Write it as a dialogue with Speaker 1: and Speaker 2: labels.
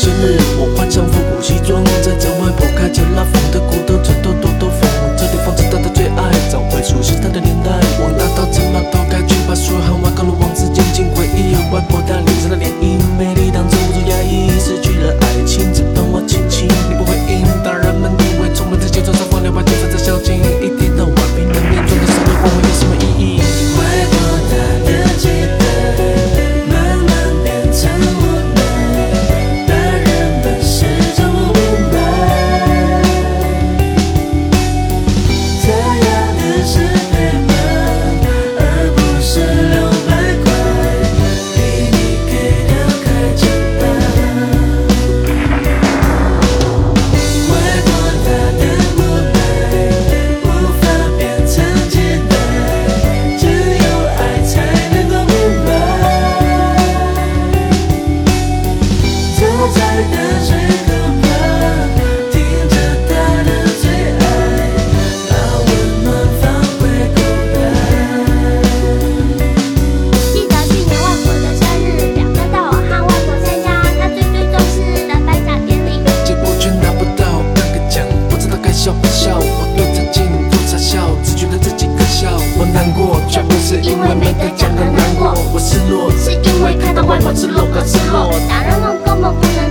Speaker 1: should 是因为没得奖而难过。
Speaker 2: 我失落
Speaker 1: 是因为看到外婆吃落而失落大人们根本不能